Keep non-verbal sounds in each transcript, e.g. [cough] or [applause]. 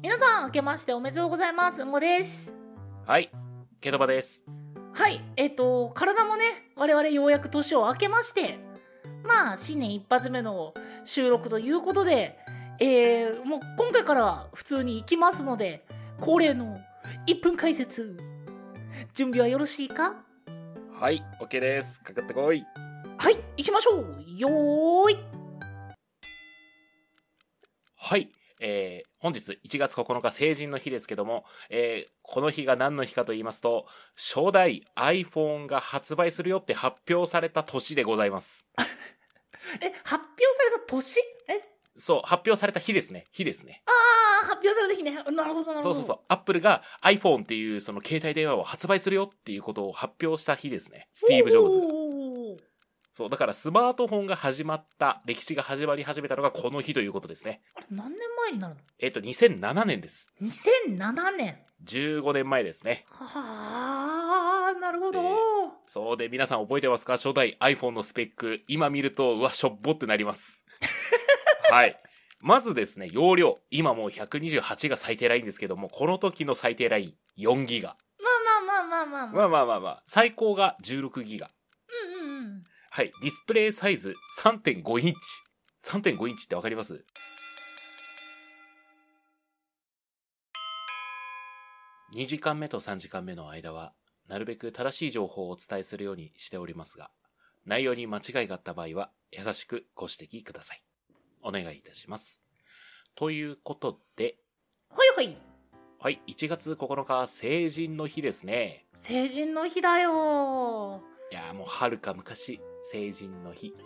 皆さん、明けましておめでとうございます。んごです。はい、ケトバです。はい、えっ、と、体もね、我々ようやく年を明けまして、まあ、新年一発目の収録ということで、えー、もう今回からは普通に行きますので、恒例の1分解説。準備はよろしいか？はい、OK です。かかってこい。はい、行きましょうよーいはい、えー、本日1月9日成人の日ですけども、えー、この日が何の日かと言いますと、初代 iPhone が発売するよって発表された年でございます。[laughs] え、発表された年？え？そう、発表された日ですね。日ですね。あー、発表された日ね。なるほど、なるほど。そうそうそう。Apple が iPhone っていうその携帯電話を発売するよっていうことを発表した日ですね。スティーブ・ジョブズが。そう、だからスマートフォンが始まった、歴史が始まり始めたのがこの日ということですね。あれ、何年前になるの？えっ、と、2007年です。2007年。15年前ですね。はあ、なるほど。えーそうで、皆さん覚えてますか？初代 iPhone のスペック。今見ると、うわ、しょっぼってなります。[laughs] はい。まずですね、容量。今もう128が最低ラインですけども、この時の最低ライン4ギガ。まあまあまあまあまあまあ。まあまあまあまあ、最高が16ギガ。はい。ディスプレイサイズ3.5インチ。3.5インチってわかります？2時間目と3時間目の間は、なるべく正しい情報をお伝えするようにしておりますが、内容に間違いがあった場合は、優しくご指摘ください。お願いいたします。ということで、ほいほい。はい、1月9日、成人の日ですね。成人の日だよ。いやーもう遥か昔、成人の日。[laughs]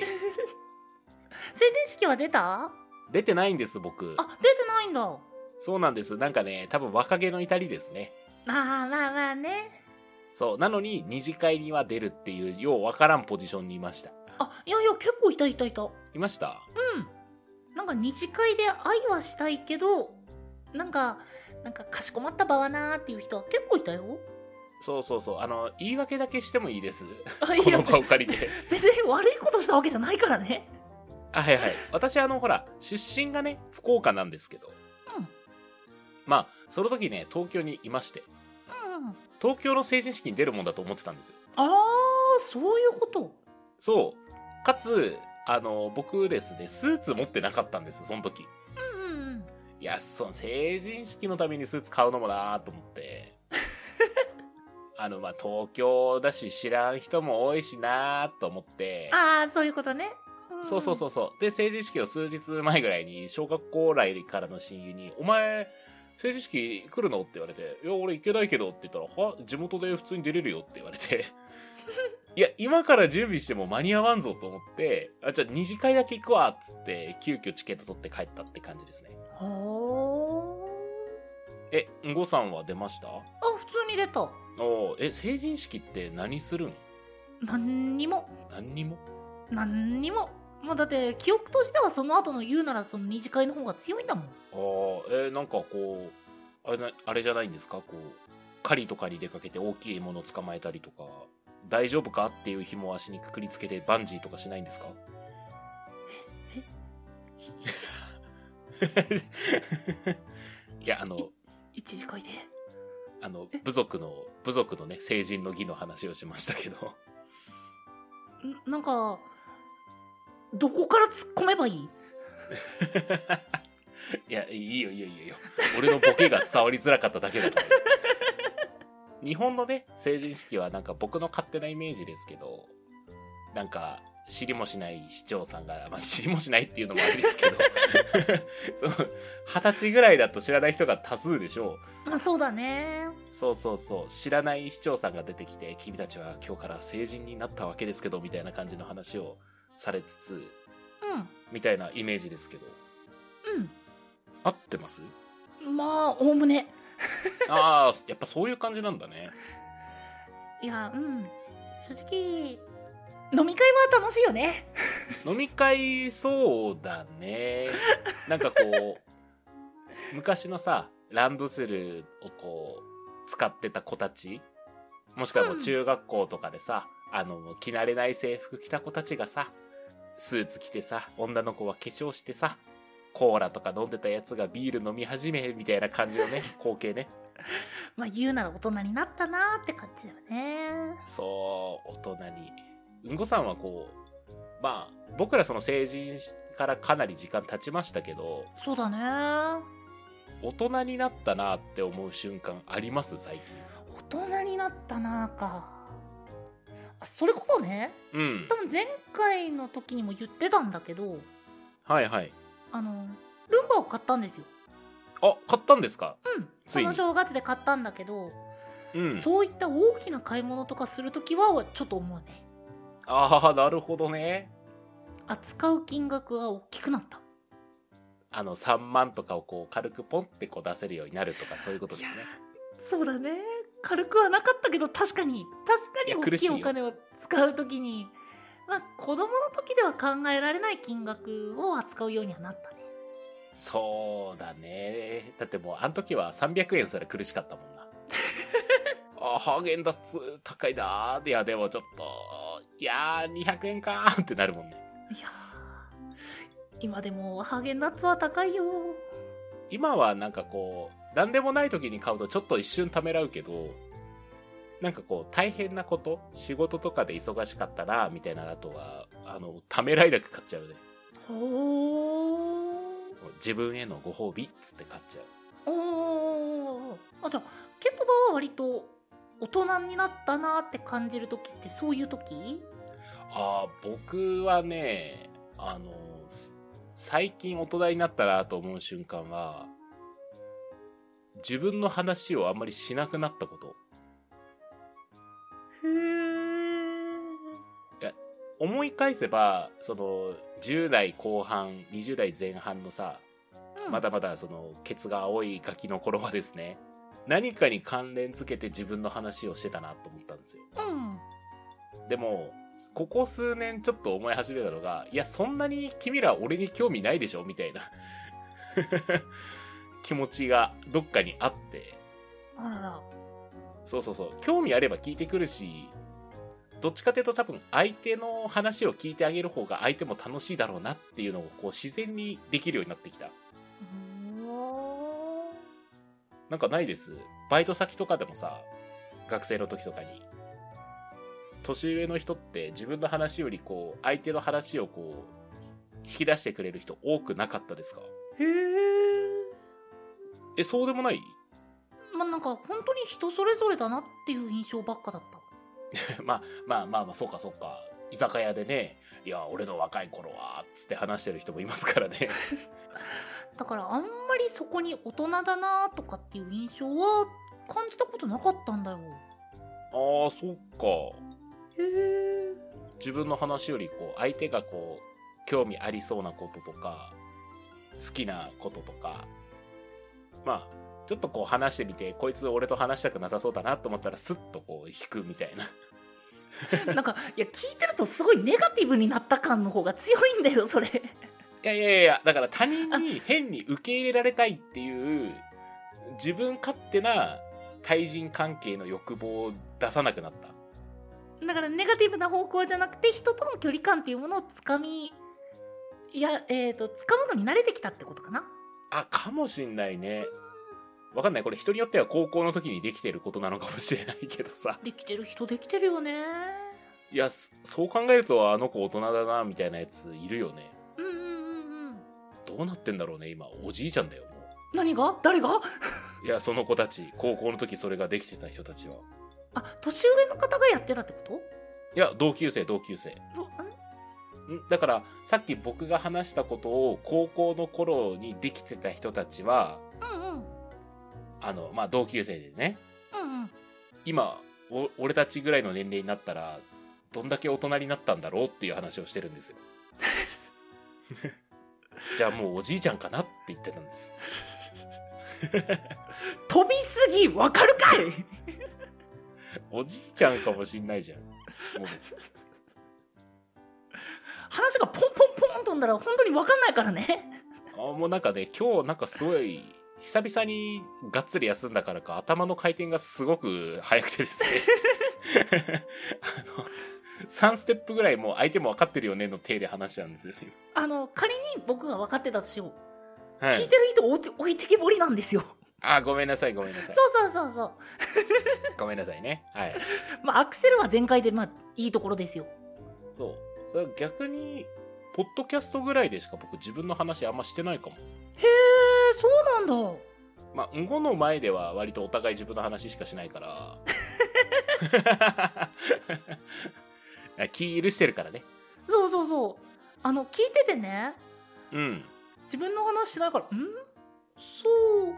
成人式は出た？出てないんです、僕。あ、出てないんだ。あそうなんです。なんかね、多分若気の至りですね。あ、まあまあね。そう。なのに、二次会には出るっていう、ようわからんポジションにいました。あ、いやいや、結構いたいたいた。いました？うん。なんか二次会で愛はしたいけど、なんか、なんかかしこまった場はなーっていう人は結構いたよ。そうそうそう。あの、言い訳だけしてもいいです。あ、いやこの、場を借りて。別に悪いことしたわけじゃないからね。あ、はいはい。私、あの、ほら、出身がね、福岡なんですけど。うん。まあ、その時ね、東京にいまして。うんうん。東京の成人式に出るもんだと思ってたんですよ。ああ、そういうこと。そう。かつ、あの、僕ですね、スーツ持ってなかったんです、その時。うんうんうん。いや、その成人式のためにスーツ買うのもなーと思って。あの、まあ、東京だし知らん人も多いしなーと思って。ああ、そういうことね。んそうそうそうそう。で、成人式の数日前ぐらいに、小学校来からの親友に、お前、成人式来るの？って言われて、いや、俺行けないけどって言ったら、は？地元で普通に出れるよって言われて。[laughs] いや、今から準備しても間に合わんぞと思って、あ、じゃあ二次会だけ行くわっつって、急遽チケット取って帰ったって感じですね。ほー。え、んごさんは出ました？あ、普通に出た。おーえ、成人式って何するん？何にも、何にも？何にも。もうだって、記憶としてはその後の言うならその二次会の方が強いんだもん。あーえなんかこう、あれな、あれじゃないんですか？こう、狩りとかに出かけて大きいものを捕まえたりとか、大丈夫かっていう紐を足にくくりつけてバンジーとかしないんですか？[laughs] いや、あの、一次会で。あの、部族の、部族のね、成人の儀の話をしましたけど。んなんか、どこから突っ込めばいい？[laughs] いや、いいよいいよいいよいいよ。俺のボケが伝わりづらかっただけだから。日本のね、成人式はなんか僕の勝手なイメージですけど、なんか、知りもしない市長さんが、まあ、知りもしないっていうのもあれですけど、[laughs] その、二十歳ぐらいだと知らない人が多数でしょまあそうだね。う。そうそうそう。知らない市長さんが出てきて、君たちは今日から成人になったわけですけど、みたいな感じの話をされつつ、みたいなイメージですけど、うん。合ってます？うん。まあ、おおむね。ああ、やっぱそういう感じなんだね。いや、うん。正直、飲み会は楽しいよね。飲み会、そうだね。なんかこう、昔のさ、ランドセルをこう、使ってた子たちもしくはもう中学校とかでさ、あの、もう着慣れない制服着た子たちがさ、スーツ着てさ、女の子は化粧してさ、コーラとか飲んでたやつがビール飲み始めみたいな感じのね、[laughs] 光景ね。まあ言うなら大人になったなーって感じだよね。そう、大人に。うん。ごさん。はこう、まあ、僕らその成人からかなり時間経ちましたけど、そうだね。大人になったなって思う瞬間あります最近大人になったなか。それこそね、うん。多。分前回の時にも言ってたん。だけど、はいはい。あの、ルンバを買ったん。ですよ。あ、買ったん。ですかうん。その正月で買ったん。だけど、うん。そういった大きな買い物とかするときはちょっと思うね。ああ、なるほどね。扱う金額が大きくなった。あの、3万とかをこう、軽くポンってこう出せるようになるとか、そういうことですね。そうだね。軽くはなかったけど、確かに、確かに大きいお金を使うときに、まあ、子供の時では考えられない金額を扱うようにはなったね。そうだね。だってもう、あの時は300円すら苦しかったもんな。あ、ハーゲンダッツ高いなー。いや、でもちょっと、いやー、200円かー [laughs] ってなるもんね。いやー今でもハーゲンダッツは高いよ。今はなんかこう、なんでもない時に買うとちょっと一瞬ためらうけど、なんかこう、大変なこと仕事とかで忙しかったな、みたいなのとは、あの、ためらいなく買っちゃうね。ほー。自分へのご褒美っつって買っちゃう。おー。あ、じゃあ、ケントバは割と大人になったなって感じる時ってそういう時？ああ、僕はね、あの、す最近大人になったなと思う瞬間は、自分の話をあんまりしなくなったこと。へー。思い返せば、その、10代後半、20代前半のさ、うんまだまだその、ケツが青いガキの頃はですね、何かに関連づけて自分の話をしてたなと思ったんですよ。うん。でも、ここ数年ちょっと思い始めたのが、いや、そんなに君ら俺に興味ないでしょみたいな [laughs] 気持ちがどっかにあって、あらら。そうそうそう、興味あれば聞いてくるし、どっちかっていうと多分相手の話を聞いてあげる方が相手も楽しいだろうなっていうのをこう自然にできるようになってきた。うーんなんかないです。バイト先とかでもさ、学生の時とかに、年上の人って自分の話よりこう、相手の話をこう、引き出してくれる人多くなかったですか？へえ。え、そうでもない？まあなんか本当に人それぞれだなっていう印象ばっかだった。[laughs] まあまあまあまあ、そうかそうか。居酒屋でね、いや、俺の若い頃は、つって話してる人もいますからね。[laughs] だからあんまりそこに大人だなとかっていう印象は感じたことなかったんだよ。ああ、そっか。へえ。自分の話よりこう、相手がこう、興味ありそうなこととか、好きなこととか、まあ、ちょっとこう話してみて、こいつ俺と話したくなさそうだなと思ったらスッとこう引くみたいな。[laughs] なんかいや聞いてるとすごいネガティブになった感の方が強いんだよそれ。いやいやいや、だから他人に変に受け入れられたいっていう、自分勝手な対人関係の欲望を出さなくなった。だからネガティブな方向じゃなくて人との距離感っていうものをつかみいやえっ、ー、とつかむのに慣れてきたってことかな。あ、かもしんないね。わかんない。これ人によっては高校の時にできてることなのかもしれないけどさ。できてる人できてるよね。いや、そそう考えるとあの子大人だな、みたいなやついるよね。どうなってんだろうね、今。おじいちゃんだよ、も何が？誰が？う。[laughs] いや、その子たち、高校の時それができてた人たちは。あ年上の方がやってたってこと？いや、同級生、同級生。どん？ん？だから、さっき僕が話したことを高校の頃にできてた人たちは、うんうんあの、まあ、同級生でね、うんうん。今、お俺たちぐらいの年齢になったら、どんだけ大人になったんだろうっていう話をしてるんですよ。[laughs] じゃあもうおじいちゃんかなって言ってたんです。[laughs] 飛びすぎわかるかいおじいちゃんかもしんないじゃん。[laughs] 話がポンポンポン飛んだら本当にわかんないからね。あもうなんかね、今日なんかすごい、久々にがっつり休んだからか、頭の回転がすごく速くてですね。[laughs] あの、3ステップぐらいもう相手も分かってるよねの手で話したんですよね。あの、仮に僕が分かってたとしよう。はい聞いてる人置いてけぼりなんですよあ、ごめんなさい、ごめんなさい。そうそうそうそうごめんなさいね。はい。[laughs] まあアクセルは全開でまあいいところですよそう。逆に、ポッドキャストぐらいでしか僕自分の話あんましてないかも。へえそうなんだまあ、うんごの前では割とお互い自分の話しかしないから。[laughs] 気許してるからね。そうそうそう。あの聞いててね。うん。自分の話しないから「ん？そう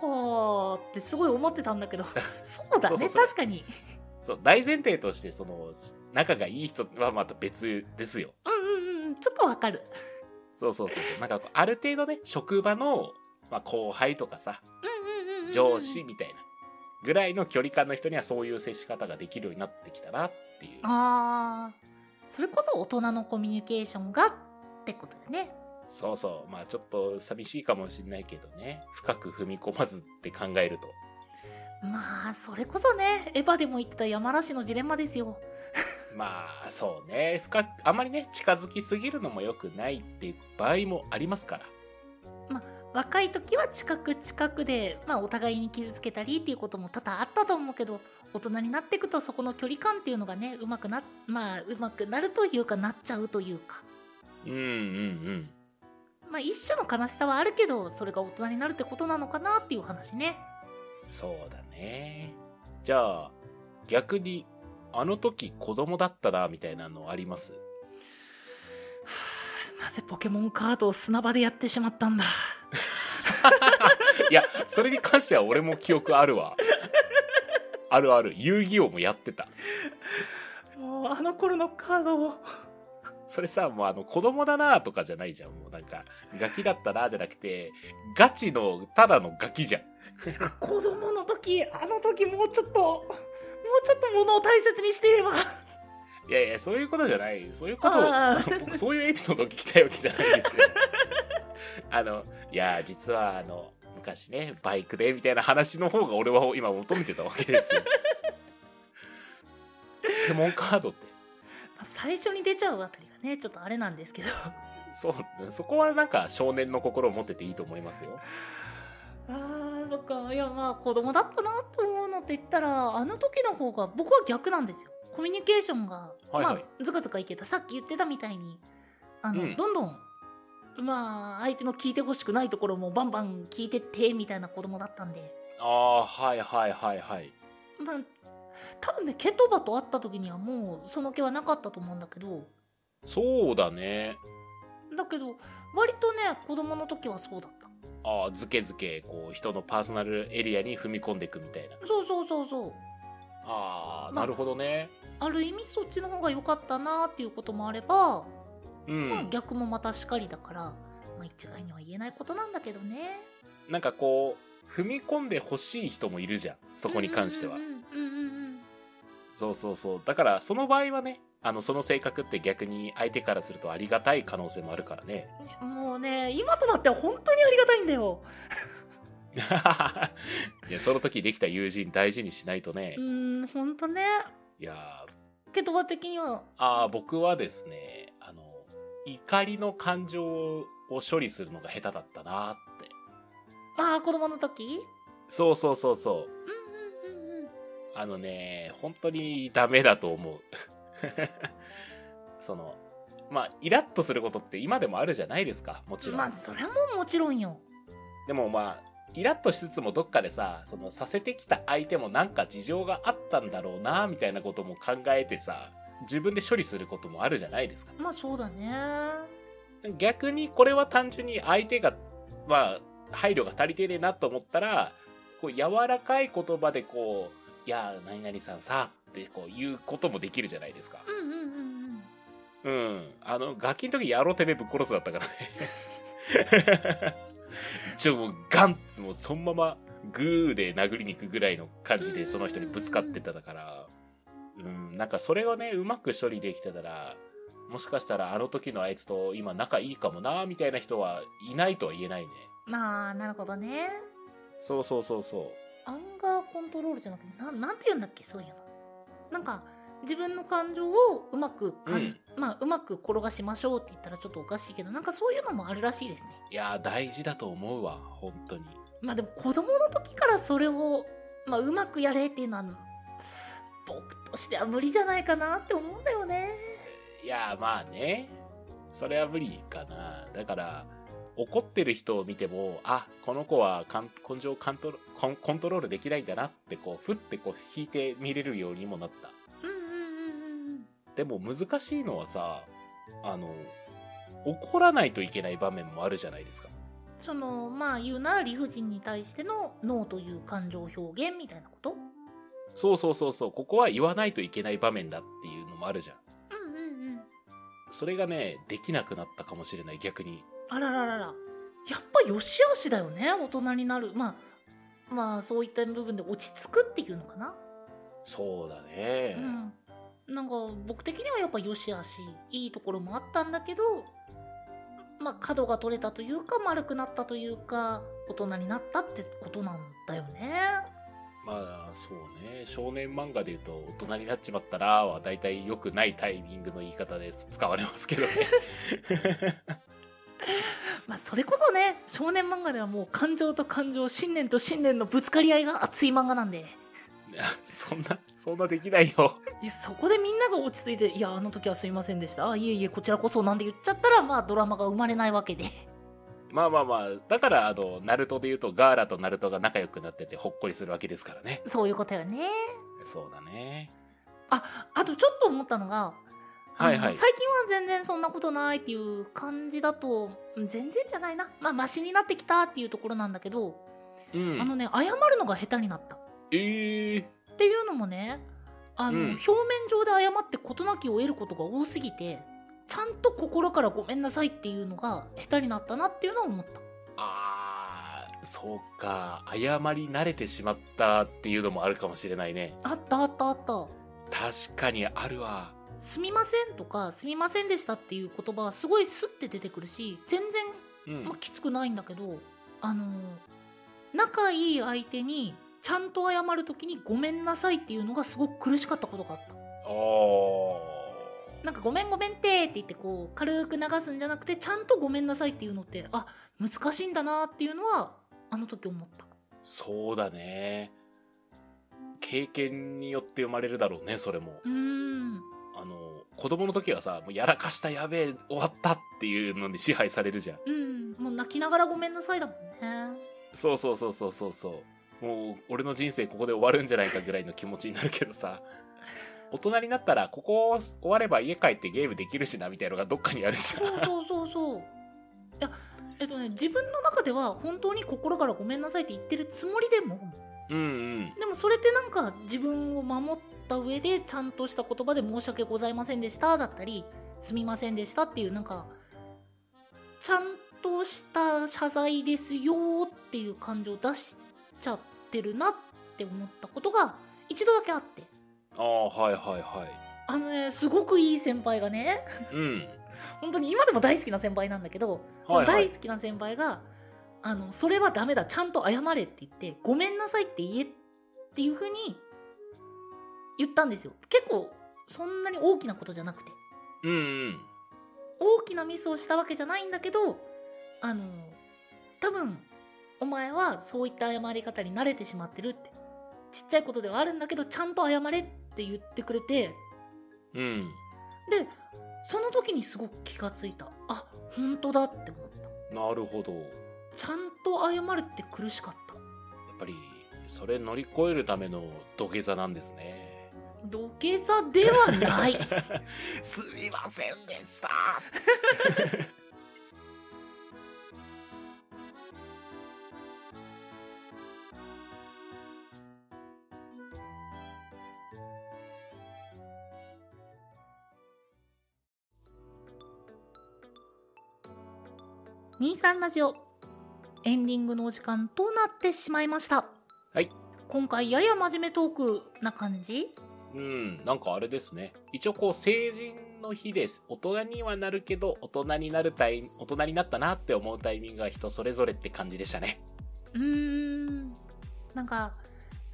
か」ってすごい思ってたんだけど。[laughs] そうだね。確かに。そう、大前提として、その、仲がいい人はまた別ですよ。うんうんうんちょっとわかる。そうそうそうそう。なんかある程度ね、職場の、まあ、後輩とかさ、上司みたいな、ぐらいの距離感の人にはそういう接し方ができるようになってきたなっていう。あーそれこそ大人のコミュニケーションがってことだねそうそう。まあちょっと寂しいかもしれないけどね。深く踏み込まずって考えると。まあそれこそねエヴァでも言ってた山梨のジレンマですよ [laughs] まあそうね。深く、あまりね、近づきすぎるのも良くないっていう場合もありますから。若い時は近く近くで、まあ、お互いに傷つけたりっていうことも多々あったと思うけど大人になっていくとそこの距離感っていうのがねうまくなまあうまくなるというかなっちゃうというかうんうんうん。まあ一種の悲しさはあるけどそれが大人になるってことなのかなっていう話ねそうだね。じゃあ、逆に、あの時子供だったな、みたいなのあります？[sighs] なぜポケモンカードを砂場でやってしまったんだ [laughs] いや、それに関しては俺も記憶あるわ。あるある。遊戯王もやってた。もうあの頃のカードをそれさ、もうあの、子供だなとかじゃないじゃん。もうなんか、ガキだったなじゃなくて、ガチの、ただのガキじゃん。子供の時あの時もうちょっともうちょっと物を大切にしていればいやいや、そういうことじゃない。そういうことを僕そういうエピソードを聞きたいわけじゃないですよ。あの、いや、実はあの、昔ね、バイクで、みたいな話の方が俺は今求めてたわけですよ。ポケモンカードって。まあ最初に出ちゃうあたりがねちょっとあれなんですけど。そう、そこはなんか少年の心を持ってていいと思いますよ。あーそっか。いやまあ子供だったなって思うのって言ったらあの時の方が僕は逆なんですよ。コミュニケーションが、はいはい。まあずかずかいけた。さっき言ってたみたいにあの、うん。どんどんまあ相手の聞いてほしくないところもバンバン聞いてってみたいな子供だったんでああ、はいはいはいはい。まあ多分ねケトバと会った時にはもうその気はなかったと思うんだけどそうだね。だけど割とね子供の時はそうだったああ、ずけずけ、こう、人のパーソナルエリアに踏み込んでいくみたいな。そうそうそうそうああ、まあなるほどね。ある意味そっちの方が良かったなっていうこともあれば、うまあん。逆もまたしかりだから、まあ、一概には言えないことなんだけどねなんかこう、踏み込んでほしい人もいるじゃん。そこに関してはうん。うんうんうんそうそうそう。だから、その場合はね、あの、その性格って逆に相手からするとありがたい可能性もあるからね。うんもうね今となっては本当にありがたいんだよ [laughs] いや、その時できた友人大事にしないとねう。ーん本当ねいやーケトバ的にはあー僕はですね、あの、怒りの感情を処理するのが下手だったなって。まあ子供の時？そうそうそうそう。うんうんうんうんあのね、本当にダメだと思う。[laughs] その、まあ、イラッとすることって今でもあるじゃないですか、もちろん。まあそれはもうもちろんよでもまあ、イラッとしつつもどっかでさ、そのさせてきた相手もなんか事情があったんだろうな、みたいなことも考えてさ、自分で処理することもあるじゃないですか。まあそうだね逆にこれは単純に相手が、まあ、配慮が足りてねえなと思ったら、こう柔らかい言葉でこう、いや、何々さんさ、ってこう言うこともできるじゃないですか。うんうんうんうんうん。あの、ガキの時やろうてめえぶっ殺すだったからね。ちょ、もうガンッもうそのままグーで殴りに行くぐらいの感じでその人にぶつかってただから、うん、なんかそれをね、うまく処理できてたら、もしかしたらあの時のあいつと今仲いいかもな、みたいな人はいないとは言えないね。まあなるほどねそうそうそうそう。アンガーコントロールじゃなくてななんて言うんだっけそういうのなんか自分の感情をうまくかん、うんまあうまく転がしましょうって言ったらちょっとおかしいけどなんかそういうのもあるらしいですねいやー、大事だと思うわ、本当に。まあでも子供の時からそれを、まあ、うまくやれっていうのは僕としては無理じゃないかなって思うんだよねいやー、まあね。それは無理かな。だから、怒ってる人を見ても、あ、この子は根性カントロコンコントロールできないんだなって、こう、ふってこう、引いて見れるようにもなった。うんうんうんうんうんでも難しいのはさ、あの、怒らないといけない場面もあるじゃないですか。そのまあ言うなら理不尽に対してのノーという感情表現みたいなこと？そうそうそうそう、ここは言わないといけない場面だっていうのもあるじゃん。うんうんうん。それがね、できなくなったかもしれない、逆に。あらららら。やっぱよしあしだよね。大人になる。まあまあそういった部分で落ち着くっていうのかな。そうだね。うん、なんか僕的にはやっぱよしあしいいところもあったんだけどまあ角が取れたというか丸くなったというか大人になったってことなんだよねまあ、そうね。少年漫画で言うと、大人になっちまったらは、だいたい良くないタイミングの言い方で使われますけどね。[laughs] まあそれこそね少年漫画ではもう感情と感情信念と信念のぶつかり合いが熱い漫画なんでそんな、そんなできないよ。いやそこでみんなが落ち着いて「いやあの時はすいませんでしたあいえいえこちらこそ」なんて言っちゃったらまあドラマが生まれないわけでまあまあまあ、だから、あの、ナルトで言うと、ガーラとナルトが仲良くなってて、ほっこりするわけですからね。そういうことよねそうだね。ああとちょっと思ったのがはいはい最近は全然そんなことないっていう感じだとうん全然じゃないなまあマシになってきたっていうところなんだけど、うん。あのね謝るのが下手になったっええていうのもねあの、うん表面上で謝って事なきを得ることが多すぎてちゃんと心からごめんなさいっていうのが下手になったなっていうのは思ったあー、そうか。謝り慣れてしまったっていうのもあるかもしれないね。あったあったあった確かにあるわ。すみませんとかすみませんでしたっていう言葉はすごいスッて出てくるし全然うんまあ、。きつくないんだけどあの仲いい相手にちゃんと謝る時に「ごめんなさい」っていうのがすごく苦しかったことがあったあー。なんか「ごめんごめんって」って言ってこう軽く流すんじゃなくてちゃんと「ごめんなさい」っていうのってあ難しいんだなっていうのはあの時思ったそうだね。経験によって生まれるだろうね、それも。うーんあの、子供の時はさ、もうやらかしたやべえ、終わったっていうのに支配されるじゃん。うんもう泣きながら「ごめんなさい」だもんねそうそうそうそうそうそう。もう、俺の人生ここで終わるんじゃないかぐらいの気持ちになるけどさ、大人になったら、ここ終われば家帰ってゲームできるしな、みたいのがどっかにあるしさ。そうそうそうそういやえっとね自分の中では本当に心から「ごめんなさい」って言ってるつもりでもうんうん。でもそれってなんか自分を守った上でちゃんとした言葉で申し訳ございませんでしただったりすみませんでしたっていうなんかちゃんとした謝罪ですよっていう感情を出しちゃってるなって思ったことが一度だけあってああ、はいはいはあのねすごくいい先輩がねい。うん。本当に今でも大好きな先輩なんだけどそのはいはい大好きな先輩が、あのそれはダメだちゃんと謝れって言ってごめんなさいって言えっていうふうに言ったんですよ結構そんなに大きなことじゃなくてうんうん。大きなミスをしたわけじゃないんだけどあの多分お前はそういった謝り方に慣れてしまってるってちっちゃいことではあるんだけどちゃんと謝れって言ってくれてうん。でその時にすごく気がついたあ本当だって思ったなるほど。やちゃんと謝るって苦しかったっぱり、それ乗り越えるための土下座なんですね。土下座ではない [laughs] すみませんでした。[laughs] 23ラジオエンディングのお時間となってしまいましたはい今回やや真面目トークな感じ？うん、なんかあれですね。一応こう、成人の日です。大人にはなるけど、大人になるタイミ大人になったなって思うタイミングが人それぞれって感じでしたね。うーんなんか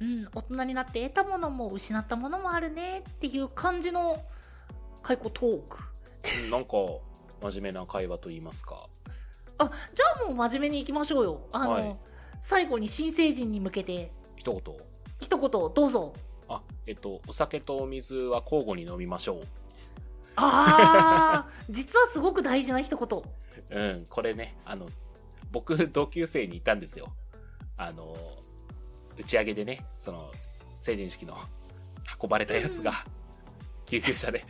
うん、大人になって得たものも失ったものもあるねっていう感じの解雇トーク。うんなんか、真面目な会話と言いますか。あ、じゃあもう真面目に行きましょうよ。あの、はい最後に新成人に向けて一言。一言どうぞ。あ、えっと、お酒とお水は交互に飲みましょあー、[laughs] 実はすごく大事な一言。う。うん、これね、あの、僕、同級生にいたんですよ。あの、打ち上げでね、その、成人式の [laughs] 運ばれたやつが、救急車で。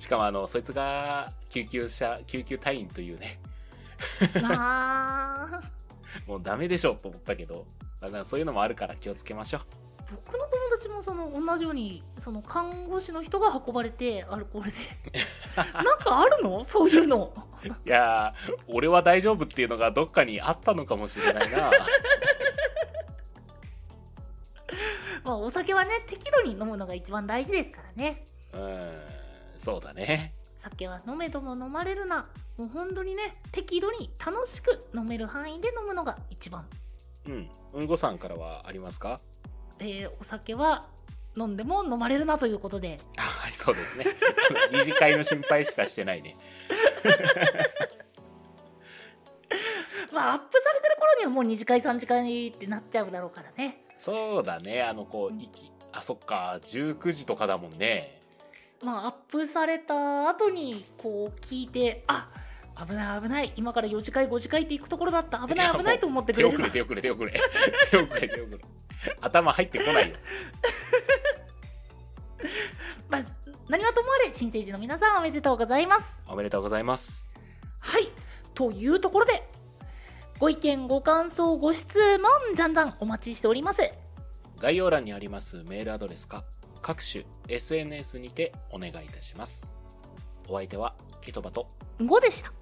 しかもあの、そいつが救急車、救急隊員というね、[laughs] あー。もうダメでしょと思ったけど、だからそういうのもあるから気をつけましょう。僕の友達もその同じようにその看護師の人が運ばれてアルコールで [laughs] なんかあるの？そういうのいやー、俺は大丈夫っていうのがどっかにあったのかもしれないな。[laughs] まあお酒はね適度に飲むのが一番大事ですからねうん、そうだね。酒は飲めとも飲まれるなもう本当にね適度に楽しく飲める範囲で飲むのが一番うん。うんごさんからはありますか？えーお酒は飲んでも飲まれるなということであはい、そうですね。[laughs] 二次会の心配しかしてないね。[laughs] まあアップされてる頃にはもう2次会3次会ってなっちゃうだろうからねそうだね。あの、こう、息、あ、そっか、19時とかだもんね。まあアップされた後にこう聞いてあ危ない危ない今から4次会5次会って行くところだった危ない危ないと思ってく手遅れ、れれば手遅れ、手遅れ。手遅れ、手遅れ。頭入ってこないよ。[laughs] まあ何はともあれ新成人の皆さんおめでとうございますおめでとうございます。はいというところでご意見ご感想ご質問じゃんじゃんお待ちしております概要欄にありますメールアドレスか、各種 SNS にてお願いいたします。お相手は、ケトバと、5でした